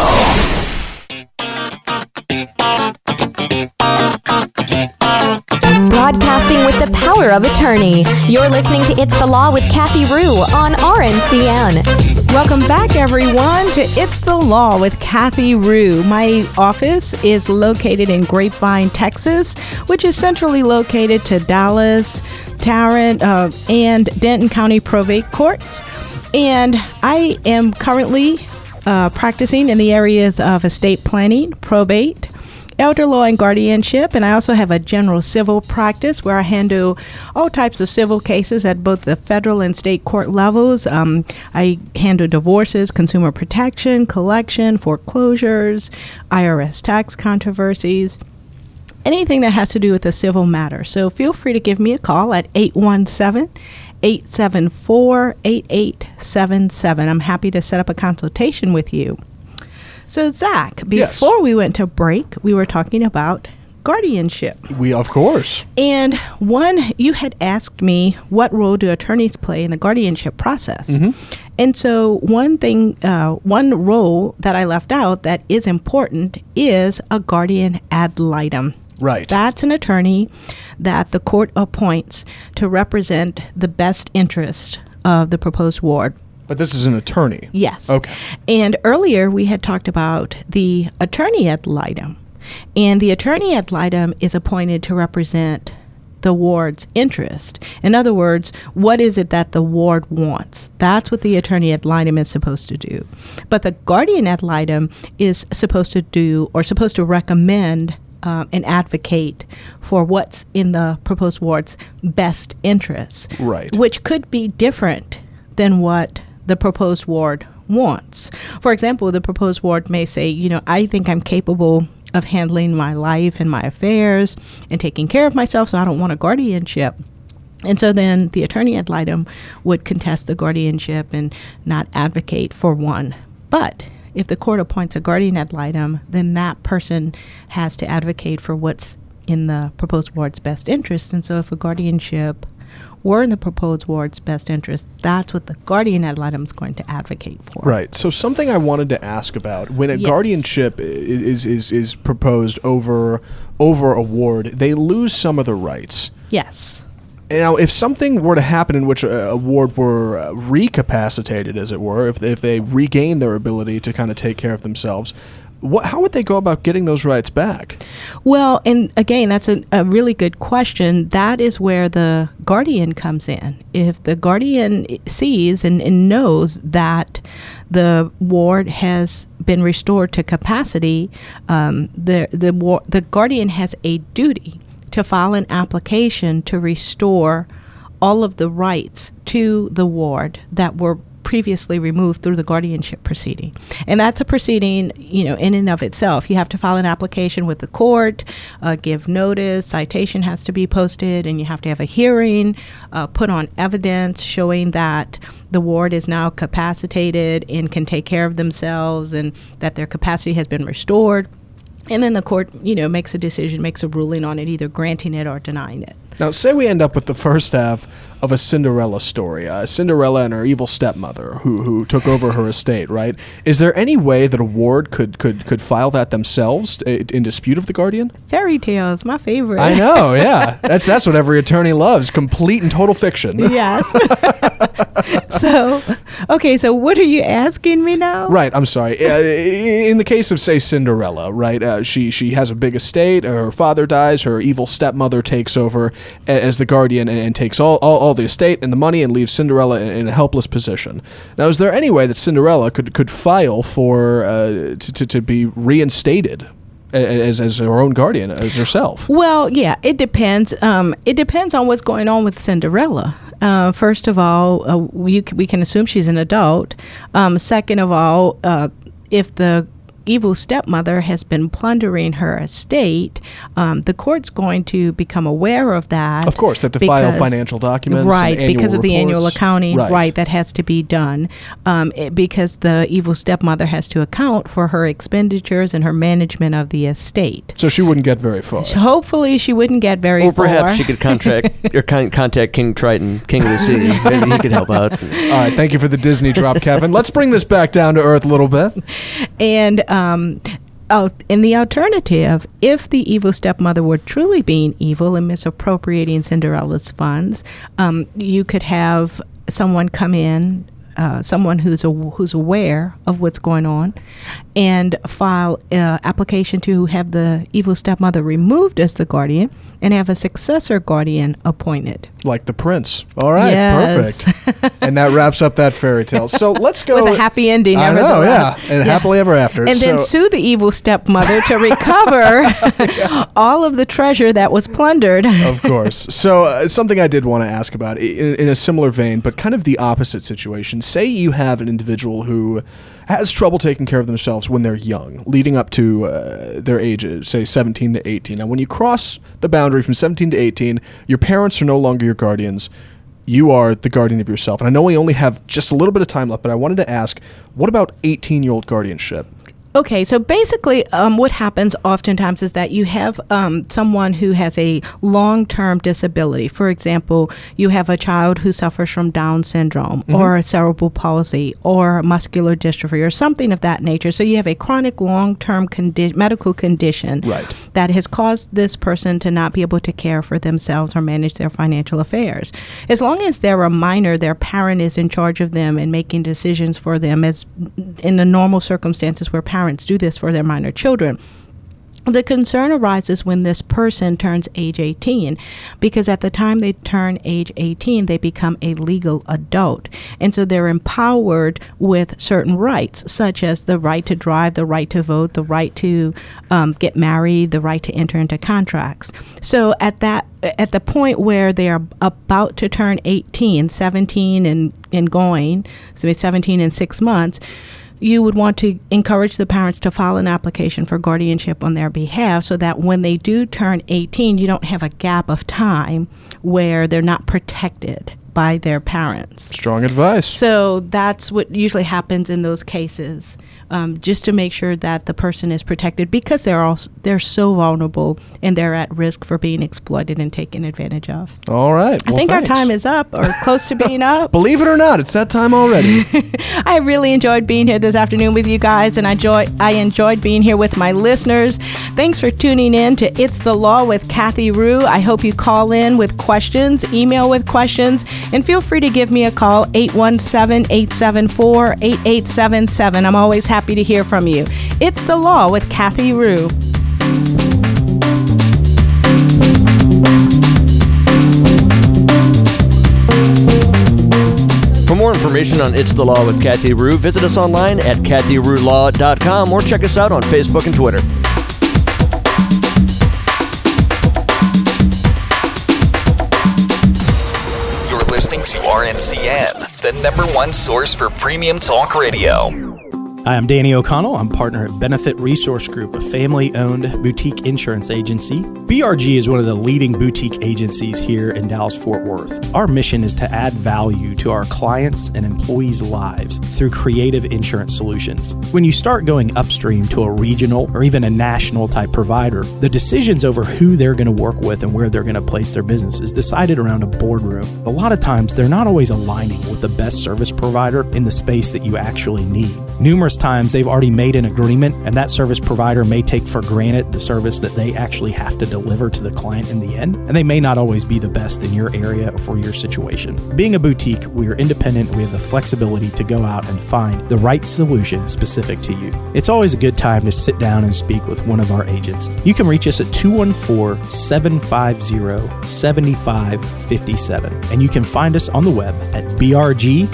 With the power of attorney. You're listening to It's the Law with Kathy Rue on RNCN. Welcome back, everyone, to It's the Law with Kathy Rue. My office is located in Grapevine, Texas, which is centrally located to Dallas, Tarrant, uh, and Denton County probate courts. And I am currently uh, practicing in the areas of estate planning, probate, elder law and guardianship, and I also have a general civil practice where I handle all types of civil cases at both the federal and state court levels. Um, I handle divorces, consumer protection, collection, foreclosures, IRS tax controversies. Anything that has to do with a civil matter. So feel free to give me a call at 817 874 8877. I'm happy to set up a consultation with you. So, Zach, before Yes. we went to break, we were talking about guardianship. We, of course. And one, you had asked me what role do attorneys play in the guardianship process? And so, one thing, uh, one role that I left out that is important is a guardian ad litem. Right. That's an attorney that the court appoints to represent the best interest of the proposed ward. But this is an attorney. Yes. Okay. And earlier we had talked about the attorney ad litem. And the attorney ad litem is appointed to represent the ward's interest. In other words, what is it that the ward wants? That's what the attorney ad litem is supposed to do. But the guardian ad litem is supposed to do or supposed to recommend um, and advocate for what's in the proposed ward's best interest. Right. Which could be different than what the proposed ward wants. For example, the proposed ward may say, you know, I think I'm capable of handling my life and my affairs and taking care of myself, so I don't want a guardianship. And so then the attorney ad litem would contest the guardianship and not advocate for one. But if the court appoints a guardian ad litem, then that person has to advocate for what's in the proposed ward's best interest. And so if a guardianship were in the proposed ward's best interest, that's what the guardian ad litem is going to advocate for. Right. So something I wanted to ask about when a Yes. guardianship is is is proposed over over a ward, they lose some of the rights. Yes. Now, if something were to happen in which a, a ward were uh, recapacitated, as it were, if they, if they regain their ability to kind of take care of themselves, what how would they go about getting those rights back? Well, and again, that's a, a really good question. That is where the guardian comes in. If the guardian sees and, and knows that the ward has been restored to capacity, um, the the war, the guardian has a duty to file an application to restore all of the rights to the ward that were previously removed through the guardianship proceeding. And that's a proceeding, you know, in and of itself. You have to file an application with the court, uh, give notice, citation has to be posted, and you have to have a hearing, uh, put on evidence showing that the ward is now capacitated and can take care of themselves and that their capacity has been restored. And then the court, you know, makes a decision, makes a ruling on it, either granting it or denying it. Now, say we end up with the first half of a Cinderella story, uh, Cinderella and her evil stepmother who who took over her estate. Right? Is there any way that a ward could could could file that themselves in dispute of the guardian? Fairy tales, my favorite. I know, yeah. That's that's what every attorney loves: complete and total fiction. yes. so, Okay, so what are you asking me now? Right, I'm sorry. Uh, in the case of, say, Cinderella, right? Uh, she she has a big estate. Her father dies. Her evil stepmother takes over as the guardian and, and takes all, all, all the estate and the money and leaves Cinderella in, in a helpless position. Now, is there any way that Cinderella could could file for uh, to, to to be reinstated as as her own guardian as herself? Well, yeah, it depends. Um, it depends on what's going on with Cinderella. Uh, first of all, uh, we, we can assume she's an adult. Um, second of all, uh, if the evil stepmother has been plundering her estate, um, the court's going to become aware of that. Of course, they have to file financial documents right? annual because of the annual accounting, Right. right. That has to be done um, it- because the evil stepmother has to account for her expenditures and her management of the estate. So she wouldn't get very far. So hopefully, she wouldn't get very far. Or perhaps she could contract or con- contact King Triton, King of the Sea. Maybe he could help out. All right, thank you for the Disney drop, Kevin. Let's bring this back down to earth a little bit. and um, oh, in the alternative, if the evil stepmother were truly being evil and misappropriating Cinderella's funds, um, you could have someone come in. Uh, someone who's a, who's aware of what's going on, and file uh, application to have the evil stepmother removed as the guardian, and have a successor guardian appointed. Like the prince. All right, Yes. perfect. and that wraps up that fairy tale. So let's go With a happy ending, I know, yeah, and Yeah. happily ever after. and then sue the evil stepmother to recover all of the treasure that was plundered. of course. So uh, something I did want to ask about in, in a similar vein, but kind of the opposite situation. Say you have an individual who has trouble taking care of themselves when they're young, leading up to uh, their ages, say 17 to 18. And when you cross the boundary from 17 to 18, your parents are no longer your guardians. You are the guardian of yourself. And I know we only have just a little bit of time left, but I wanted to ask, what about 18 year old guardianship? Okay, so basically, um, what happens oftentimes is that you have um, someone who has a long term disability. For example, you have a child who suffers from Down syndrome Mhm. or a cerebral palsy or muscular dystrophy or something of that nature. So you have a chronic long term condi- medical condition Right. that has caused this person to not be able to care for themselves or manage their financial affairs. As long as they're a minor, their parent is in charge of them and making decisions for them, as in the normal circumstances where parents do this for their minor children. The concern arises when this person turns age 18 because at the time they turn age 18, they become a legal adult. And so they're empowered with certain rights, such as the right to drive, the right to vote, the right to um, get married, the right to enter into contracts. So at that at the point where they are about to turn 18, 17 and, and going, so it's 17 and six months, you would want to encourage the parents to file an application for guardianship on their behalf so that when they do turn 18, you don't have a gap of time where they're not protected by their parents. Strong advice. So that's what usually happens in those cases, um, just to make sure that the person is protected because they're also they're so vulnerable and they're at risk for being exploited and taken advantage of. All right. I well, think thanks. our time is up or close to being up. Believe it or not, it's that time already. I really enjoyed being here this afternoon with you guys, and I enjoy I enjoyed being here with my listeners. Thanks for tuning in to It's the Law with Kathy Rue. I hope you call in with questions, email with questions, and feel free to give me a call 817-874-8877. I'm always happy to hear from you. It's the Law with Kathy Rue. For more information on It's the Law with Kathy Rue, visit us online at kathyruelaw.com or check us out on Facebook and Twitter. RNCN, the number one source for premium talk radio. Hi, I'm Danny O'Connell. I'm partner at Benefit Resource Group, a family owned boutique insurance agency. BRG is one of the leading boutique agencies here in Dallas Fort Worth. Our mission is to add value to our clients' and employees' lives through creative insurance solutions. When you start going upstream to a regional or even a national type provider, the decisions over who they're going to work with and where they're going to place their business is decided around a boardroom. A lot of times, they're not always aligning with the best service provider in the space that you actually need. Numerous times they've already made an agreement, and that service provider may take for granted the service that they actually have to deliver to the client in the end, and they may not always be the best in your area or for your situation. Being a boutique, we are independent we have the flexibility to go out and find the right solution specific to you. It's always a good time to sit down and speak with one of our agents. You can reach us at 214 750 7557, and you can find us on the web at brg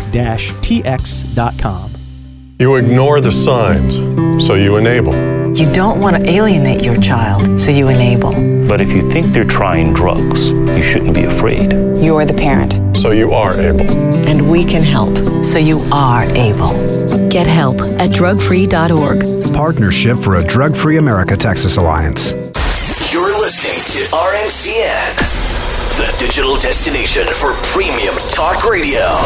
tx.com. You ignore the signs, so you enable. You don't want to alienate your child, so you enable. But if you think they're trying drugs, you shouldn't be afraid. You're the parent. So you are able. And we can help, so you are able. Get help at drugfree.org. Partnership for a Drug Free America Texas Alliance. You're listening to RNCN, the digital destination for premium talk radio.